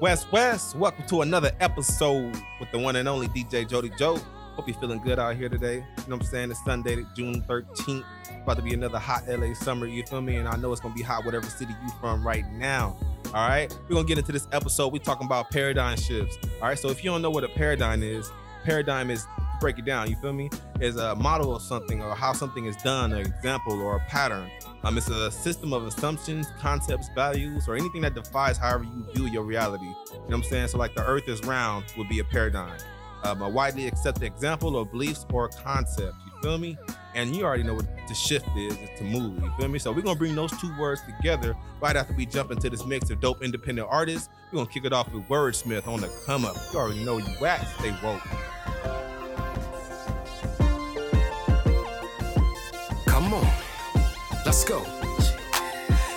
West West, welcome to another episode with the one and only DJ Jody Joe. Hope you're feeling good out here today. You know what I'm saying? It's Sunday, June 13th. About to be another hot LA summer, you feel me? And I know it's gonna be hot whatever city you from right now. All right. We're gonna get into this episode. We're talking about paradigm shifts. All right. So if you don't know what a paradigm is, paradigm is break it down, you feel me? Is a model of something or how something is done, an example or a pattern. Um, it's a system of assumptions, concepts, values, or anything that defies however you view your reality. You know what I'm saying? So, like the earth is round would be a paradigm, um, a widely accepted example of beliefs or concepts. You feel me? And you already know what the shift is, is to move. You feel me? So, we're gonna bring those two words together right after we jump into this mix of dope independent artists. We're gonna kick it off with Wordsmith on the come up. You already know you at, stay woke. Let's go.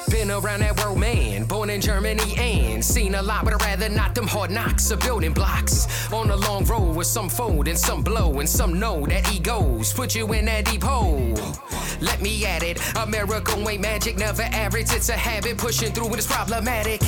Been around that world, man. Born in Germany and seen a lot, but I'd rather not them hard knocks of building blocks. On a long road with some fold and some blow, and some know that egos put you in that deep hole. Let me at it. America ain't magic, never average. It's a habit pushing through when it's problematic.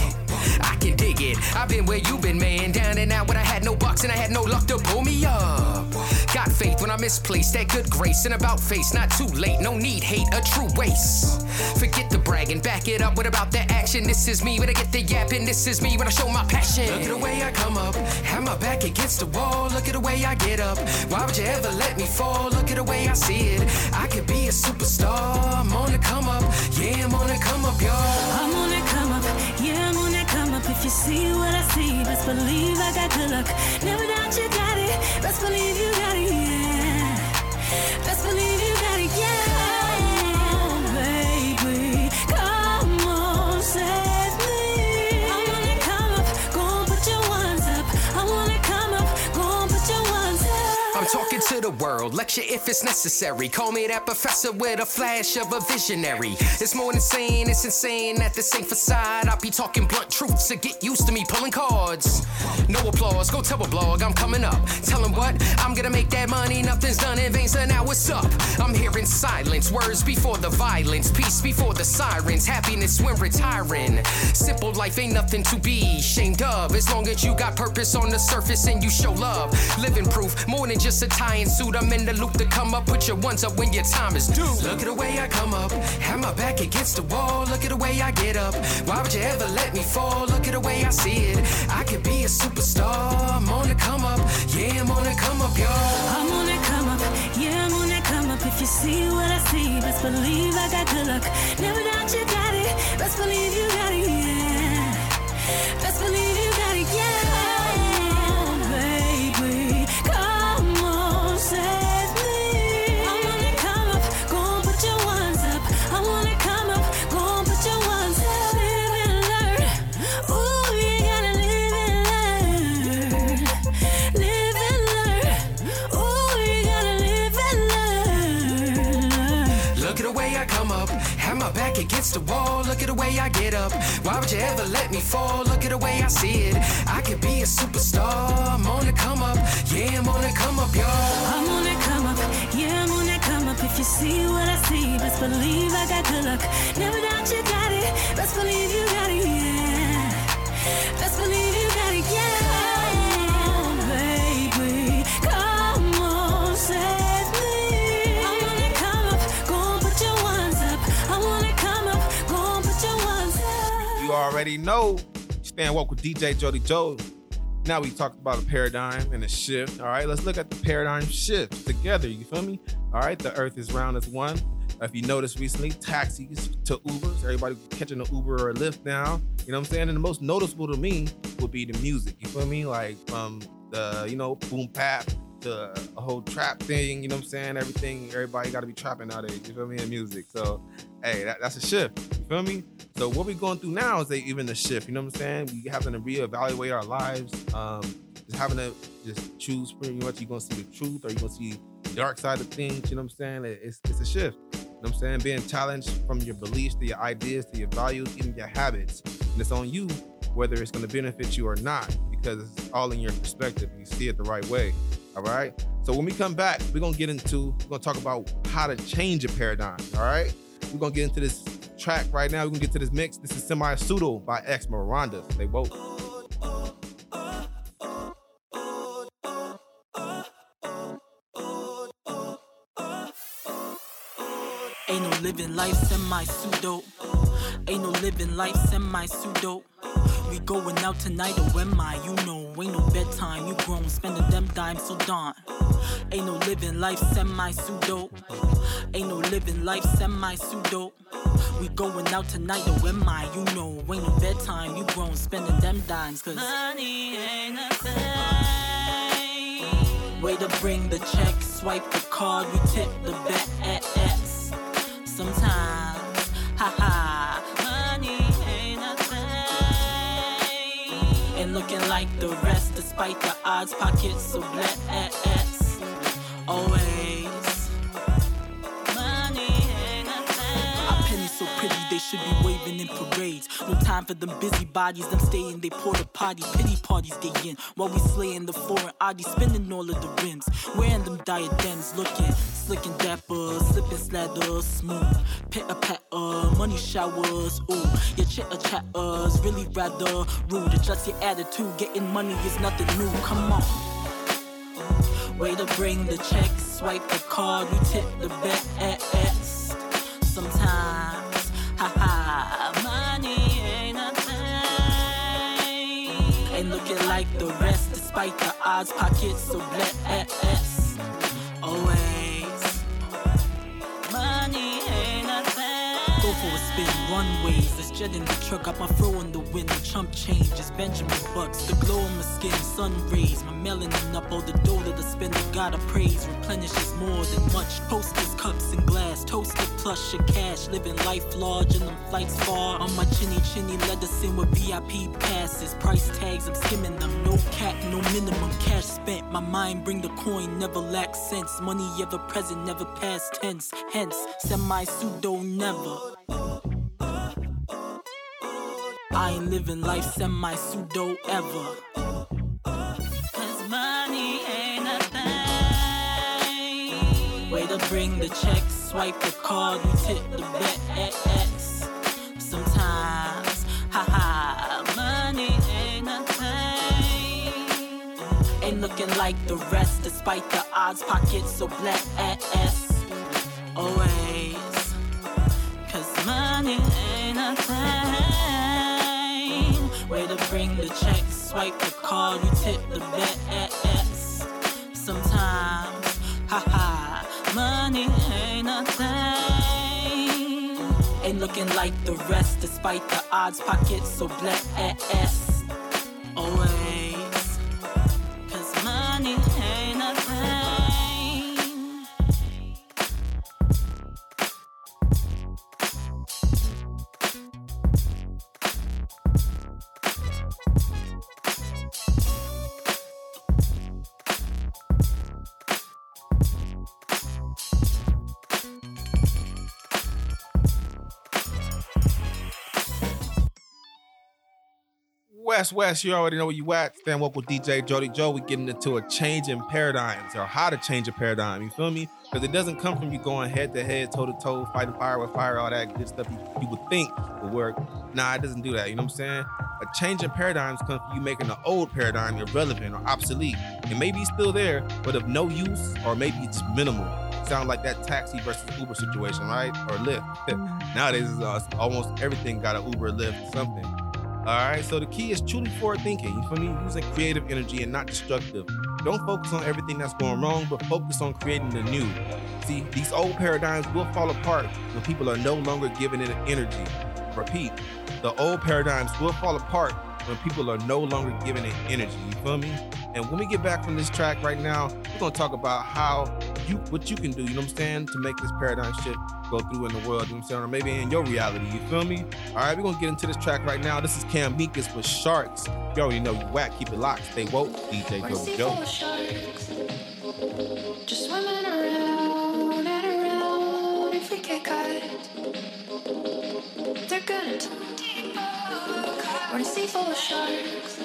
I can dig it. I've been where you been, man. Down and out when I had no bucks and I had no luck to pull me up. Got faith when I misplaced that good grace and about face. Not too late, no need hate, a true waste. Forget the bragging, back it up. What about the action? This is me when I get the yapping. This is me when I show my passion. Look at the way I come up, have my back against the wall. Look at the way I get up. Why would you ever let me fall? Look at the way I see it. I could be a superstar. I'm on the come up, yeah, I'm on the come up, y'all. I'm on that come up, yeah, I'm on that come up. If you see what I see, best believe I got good luck. Never doubt you got it, best believe you got it, world, lecture if it's necessary. Call me that professor with a flash of a visionary. It's more than saying, it's insane at the same facade. I'll be talking blunt truths, so get used to me pulling cards. No applause, go tell a blog, I'm coming up. Tell 'em what, I'm gonna make that money, nothing's done in vain, so now what's up? I'm hearing silence, words before the violence, peace before the sirens, happiness when retiring. Simple life ain't nothing to be ashamed of, as long as you got purpose on the surface and you show love. Living proof, more than just a tie and suit. I'm in the loop to come up, put your ones up when your time is due. Look at the way I come up, have my back against the wall. Look at the way I get up. Why would you ever let me fall? Look at the way I see it. I could be a superstar. I'm on the come up, yeah, I'm on the come up, y'all. I'm on that come up, yeah, I'm on that come up. If you see what I see, best believe I got good luck. Never doubt you got it, best believe you got it, yeah. Best believe against the wall. Look at the way I get up. Why would you ever let me fall? Look at the way I see it. I could be a superstar. I'm on the come up, yeah, I'm on the come up, y'all. I'm on that come up, yeah, I'm on that come up. If you see what I see, best believe I got good luck. Never doubt you got it, best believe you got it, yeah. Best believe you got it, yeah. Already know. Stand woke with DJ Jody Joe. Now we talked about a paradigm and a shift. All right, let's look at the paradigm shift together. You feel me? All right, the earth is round as one. If you noticed recently, taxis to Ubers, everybody catching an Uber or a Lyft now. You know what I'm saying? And the most noticeable to me would be the music. You feel me? Like from the, you know, boom bap to a whole trap thing. You know what I'm saying? Everything, everybody got to be trapping nowadays. You feel me? In music. So, hey, that, that's a shift. You feel me? So what we're going through now is a, even a shift. You know what I'm saying? We having to reevaluate our lives. Um, just having to just choose pretty much. you're gonna see the truth or you're gonna see the dark side of things. You know what I'm saying? It- It's it's a shift. You know what I'm saying? Being challenged from your beliefs to your ideas to your values, even your habits. And it's on you whether it's gonna benefit you or not, because it's all in your perspective. You see it the right way. All right. So when we come back, we're gonna get into we're gonna talk about how to change a paradigm. All right. We're gonna get into this track right now. We're gonna get to this mix. This is Semi Pseudo by X Miranda. They woke. Ain't no living life semi pseudo. Ain't no living life semi pseudo. We going out tonight, or am I? You know ain't no bedtime. You grown, spending them dimes so darn. Ain't no living life semi pseudo. Ain't no living life semi pseudo. We going out tonight or am I? You know, ain't no bedtime. You grown, spending them dimes. Cause money ain't a thing. Way to bring the check, swipe the card, we tip the bet. Sometimes, haha, money ain't a thing. And looking like the despite the odds, pockets so blessed. Always. So pretty, they should be waving in parades. No time for them busybodies, them stay in they porta potty. Pity parties they in while we slaying the foreign oddies, spinning all of the rims. Wearing them diadems, looking slick and dapper, slipping slather, smooth. Pitter patter, money showers, ooh. Your chitter chatters, really rather rude. Adjust your attitude, getting money is nothing new. Come on. Way to bring the check, swipe the card, we tip the bet. Sometimes haha, money ain't a thing. Ain't looking like the rest, despite the odds. Pockets so. Always. Go for a spin, runways jet in the truck, got my fro in the wind. The chump changes, Benjamin Bucks. The glow on my skin, sun rays. My melanin up, all the dough that I spend, gotta praise. Replenishes more than much. Posters, cups, and glass. Toasted, plush, and cash. Living life large, and them flights far. On my chinny chinny, let us in with VIP passes. Price tags, I'm skimming them. No cap, no minimum cash spent. My mind bring the coin, never lack sense. Money ever present, never past tense. Hence, semi pseudo, never. I ain't living life semi pseudo ever. Cause money ain't a thing. Way to bring the check, swipe the card, we tip the bet. Sometimes, haha, money ain't a thing. Ain't looking like the rest, despite the odds, pockets so black. Always, cause money ain't a thing. Way to bring the check, swipe the card, you tip the bet. Sometimes, haha, money ain't nothing. Ain't looking like the rest, despite the odds, pockets so blessed. Oh, Always, cause West you already know where you at. Stand up with DJ Jody Joe. We getting into a change in paradigms or how to change a paradigm. You feel me? Because it doesn't come from you going head to head, toe to toe, fighting fire with fire, all that good stuff you, you would think would work. Nah, it doesn't do that. You know what I'm saying? A change in paradigms comes from you making the old paradigm irrelevant or obsolete. It may be still there, but of no use, or maybe it's minimal. Sound like that taxi versus Uber situation, right? Or Lyft. Nowadays, uh, almost everything got an Uber, Lyft, something. All right. So the key is truly forward thinking. You feel me? Using creative energy and not destructive. Don't focus on everything that's going wrong, but focus on creating the new. See, these old paradigms will fall apart when people are no longer giving it energy. Repeat, the old paradigms will fall apart when people are no longer giving it energy. You feel me? And when we get back from this track right now, we're gonna talk about how you what you can do, you know what I'm saying, to make this paradigm shift go through in the world, you know what I'm saying, or maybe in your reality, you feel me? All right, we're gonna get into this track right now. This is Cam Meekins with Sharks. You already know you whack, keep it locked, stay woke, DJ Joe Joe. Just swimming around and around if we get caught. They're gonna Wanna see full of sharks.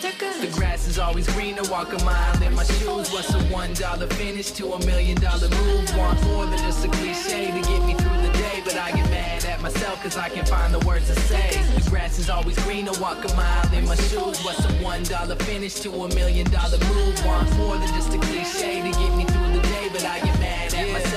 The grass is always greener, walk a mile in my shoes. What's a one dollar finish to a million dollar move? Want more than just a cliche to get me through the day, but I get mad at myself cause I can't find the words to say. The grass is always greener, walk a mile in my shoes. What's a one dollar finish to a million dollar move? Want more than just a cliche to get me through the day, but I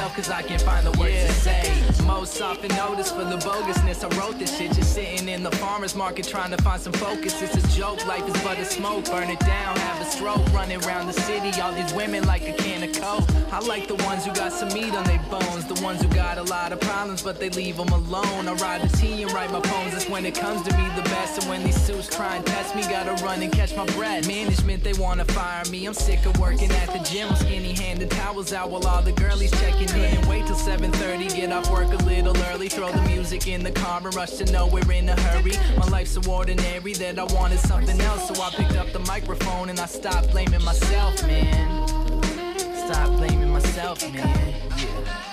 myself cause I can't find the words to say. Most often noticed for the bogusness. I wrote this shit just sitting in the farmer's market trying to find some focus. It's a joke, life is but a smoke. Burn it down, have a stroke, running around the city. All these women like a can of coke. I like the ones who got some meat on their bones, the ones who got a lot of problems, but they leave them alone. I ride the T and write my poems. That's when it comes to me the best. And when these suits try and test me, gotta run and catch my breath. Management, they wanna fire me. I'm sick of working at the gym, skinny handed towels out while all the girlies checking in. Wait till 7:30, get off work a little early. Throw the music in the car and rush to nowhere in a hurry. My life's so ordinary that I wanted something else, so I picked up the microphone and I stopped blaming myself, man. Stop blaming myself, man. Yeah.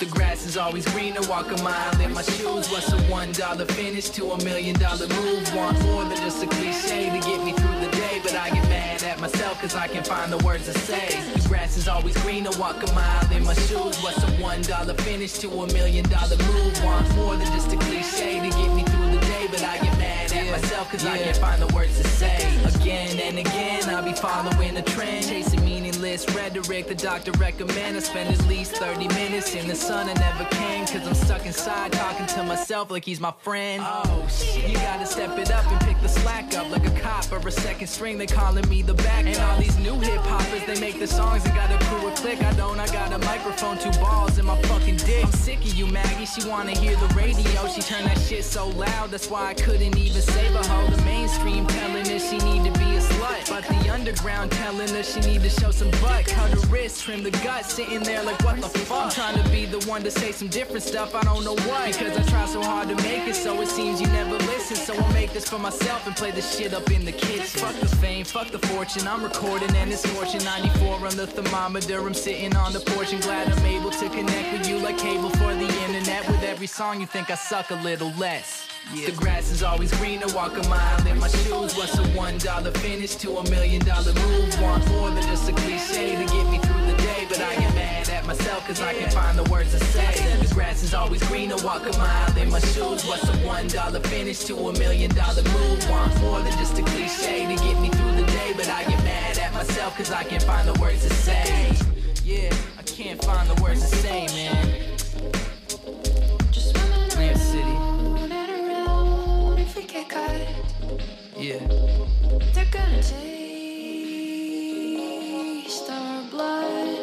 The grass is always greener, walk a mile in my shoes. What's a one dollar finish to a million dollar move? Want more than just a cliche to get me through the day, but I get mad at myself cause I can't find the words to say. The grass is always greener, walk a mile in my shoes. What's a one dollar finish to a million dollar move? Want more than just a cliche to get me through the day, but I get mad at myself cause I can't find the words to say. Again and again, I'll be following a trend, chasing meaningless rhetoric. The doctor recommend I spend at least 30 minutes in the sun. I never can cause I'm stuck inside talking to myself like he's my friend. Oh you gotta step it up and pick the slack up like a cop or a second string. They calling me the back. And all these new hip hoppers, they make the songs and got a crew a click. I don't, I got a microphone, two balls in my fucking dick. I'm sick of you, Maggie. She wanna hear the radio. She turned that shit so loud, that's why I couldn't even save her. Hold the mainstream telling her she need to be a slut. But the underground telling her she need to show some butt. Cut her wrist, trim the gut, sitting there like what the fuck. I'm trying to be the one to say some different stuff, I don't know what. Because I try so hard to make it, so it seems you never listen. So I'll make this for myself and play this shit up in the kitchen. Fuck the fame, fuck the fortune. I'm recording and it's fortune 94 on the thermometer. I'm sitting on the porch and glad I'm able to connect with you like cable for the internet. With every song, you think I suck a little less. The grass is always greener, walk a mile in my shoes. What's a one dollar finish to a million dollar move? Want more than just a cliche to get me through the day, but I get mad at myself cause I can't find the words to say. The grass is always greener, walk a mile in my shoes. What's a one dollar finish to a million dollar move? Want more than just a cliche to get me through the day, but I get mad at myself cause I can't find the words to say. Yeah, I can't find the words to say, man. Around if we get caught, yeah. they're gonna taste our blood.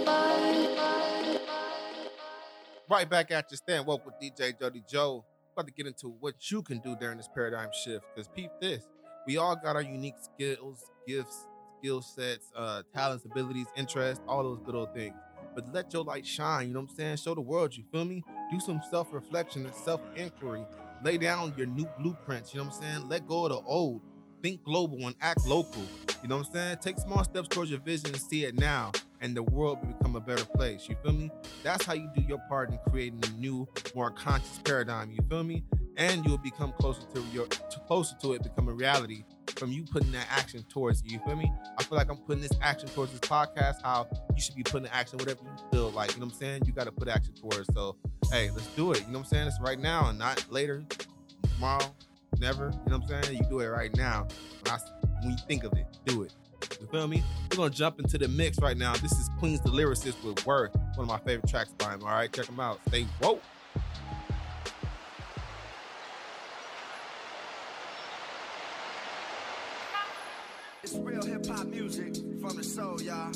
Right back at you, stand woke with DJ Jody Joe. About to get into what you can do during this paradigm shift. Because peep this, we all got our unique skills, gifts, skill sets, uh, talents, abilities, interests, all those good old things. But let your light shine. You know what I'm saying? Show the world. You feel me? Do some self-reflection and self-inquiry. Lay down your new blueprints. You know what I'm saying? Let go of the old. Think global and act local. You know what I'm saying? Take small steps towards your vision and see it now, and the world will become a better place. You feel me? That's how you do your part in creating a new, more conscious paradigm. You feel me? And you'll become closer to your to closer to it become a reality from you putting that action towards it. You feel me? I feel like I'm putting this action towards this podcast. How you should be putting action whatever you feel like. You know what I'm saying? You got to put action towards. So hey, let's do it. You know what I'm saying? It's right now and not later, tomorrow, never. You know what I'm saying? You do it right now. When, I, when you think of it, do it. You feel me? We're gonna jump into the mix right now. This is Queens the Lyricist with Worth, one of my favorite tracks by him. All right, check him out. Stay woke. Real hip hop music from the soul, y'all.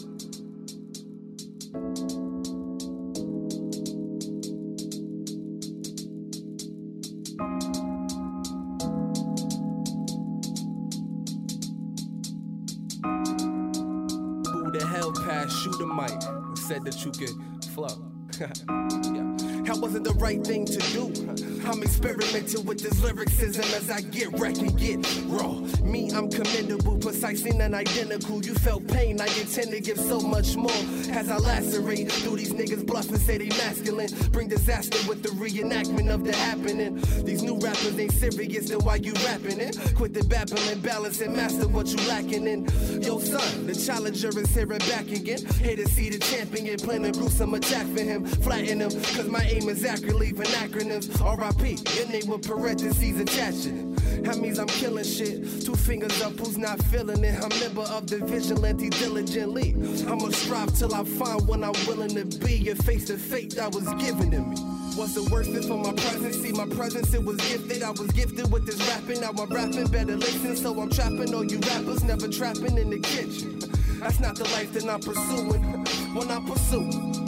Who the hell passed you the mic and said that you could flow? Yeah. That wasn't the right thing to do. I'm experimenting with this lyricism as I get wrecked and get raw. Me, I'm commendable, precise and identical. You felt pain, I intend to give so much more. As I lacerate through these niggas bluff and say they masculine. Bring disaster with the reenactment of the happening. These new rappers ain't serious, then why you rapping it? Quit the babbling, balance and master what you lacking in. Yo, son, the challenger is here and back again. Here to see the champion, plan a gruesome attack for him. Flatten him, cause my aim is accurately leaving acronyms. RIP, your name with parentheses attached. That means I'm killing shit. Two fingers up, who's not feeling it? I'm member of the vigilante diligently. I'ma strive till I find what I'm willing to be. Your face to fate that was given to me. Was it worth it for my presence? See, my presence, it was gifted. I was gifted with this rapping. Now I'm rapping, better listen. So I'm trapping all you rappers, never trapping in the kitchen. That's not the life that I'm pursuing. When I pursue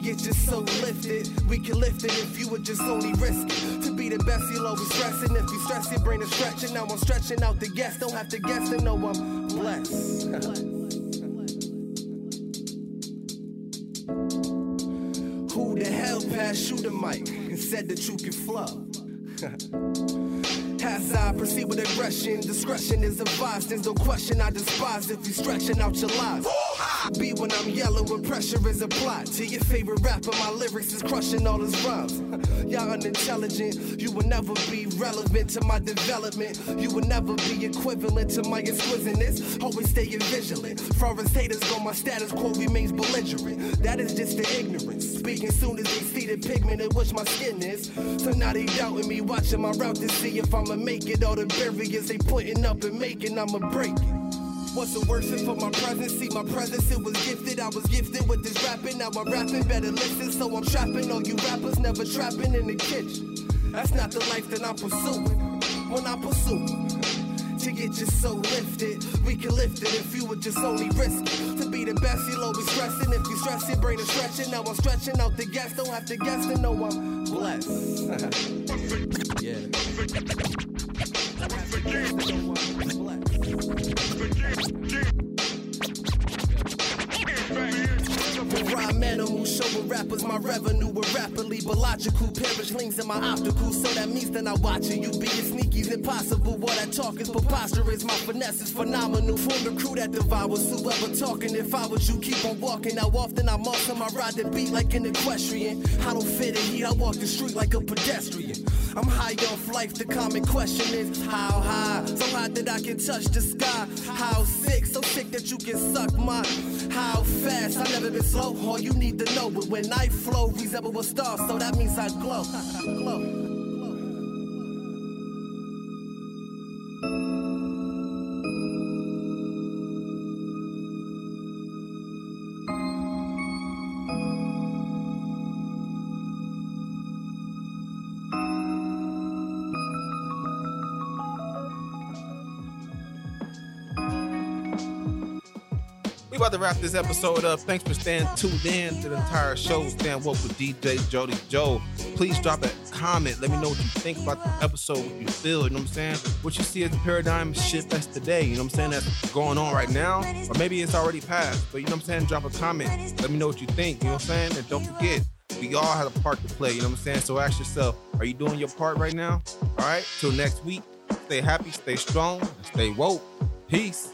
get your soul lifted, we can lift it if you would just only risk it. To be the best, you'll always stressing. If you stress, your brain is stretching. Now I'm stretching out the guess. Don't have to guess to know I'm blessed. Who the hell passed you the mic and said that you can flow? As I proceed with aggression, discretion is advised. There's no question I despise if you stretching out your lies. Be when I'm yelling when pressure is applied. To your favorite rapper, my lyrics is crushing all his rhymes. Y'all unintelligent, you will never be relevant to my development. You will never be equivalent to my exquisiteness. Always staying vigilant. Far as haters go, my status quo remains belligerent. That is just the ignorance. Speaking soon as they see the pigment in which my skin is. So now they doubting me, watching my route to see if I'ma make it. All the barriers they putting up and making, I'ma break it. What's the worst for my presence? See my presence, it was gifted. I was gifted with this rapping. Now I'm rapping, better listen. So I'm trapping. All you rappers never trapping in the kitchen. That's not the life that I'm pursuing. When I pursue to get your so lifted, we can lift it if you would just only risk it. To be the best, you'll always stressing. If you stress, your brain is stretching. Now I'm stretching out the gas. Don't have to guess to know I'm blessed. yeah. Rhyme with rappers, my revenue will rapidly but logical. Perish links in my opticals, so that means that I'm watching you being sneaky's impossible. What I talk is preposterous, my finesse is phenomenal. Form the crew that devours whoever talking. If I was you, keep on walking. How often I'm off to my ride the beat like an equestrian. I don't fit in heat, I walk the street like a pedestrian. I'm high off life, the common question is how high? So high that I can touch the sky. How sick, so sick that you can suck my. How fast? I've never been slow. All you need to know, but when I flow, resemble a star, so that means I glow. glow. About to wrap this episode up. Thanks for staying tuned in to the entire show. Stand woke with DJ Jody Joe. Please drop a comment. Let me know what you think about the episode, what you feel, you know what I'm saying? What you see as the paradigm shift that's today, you know what I'm saying? That's going on right now. Or maybe it's already passed. But you know what I'm saying? Drop a comment. Let me know what you think, you know what I'm saying? And don't forget, we all have a part to play, you know what I'm saying? So ask yourself, are you doing your part right now? All right. Till next week. Stay happy, stay strong, stay woke. Peace.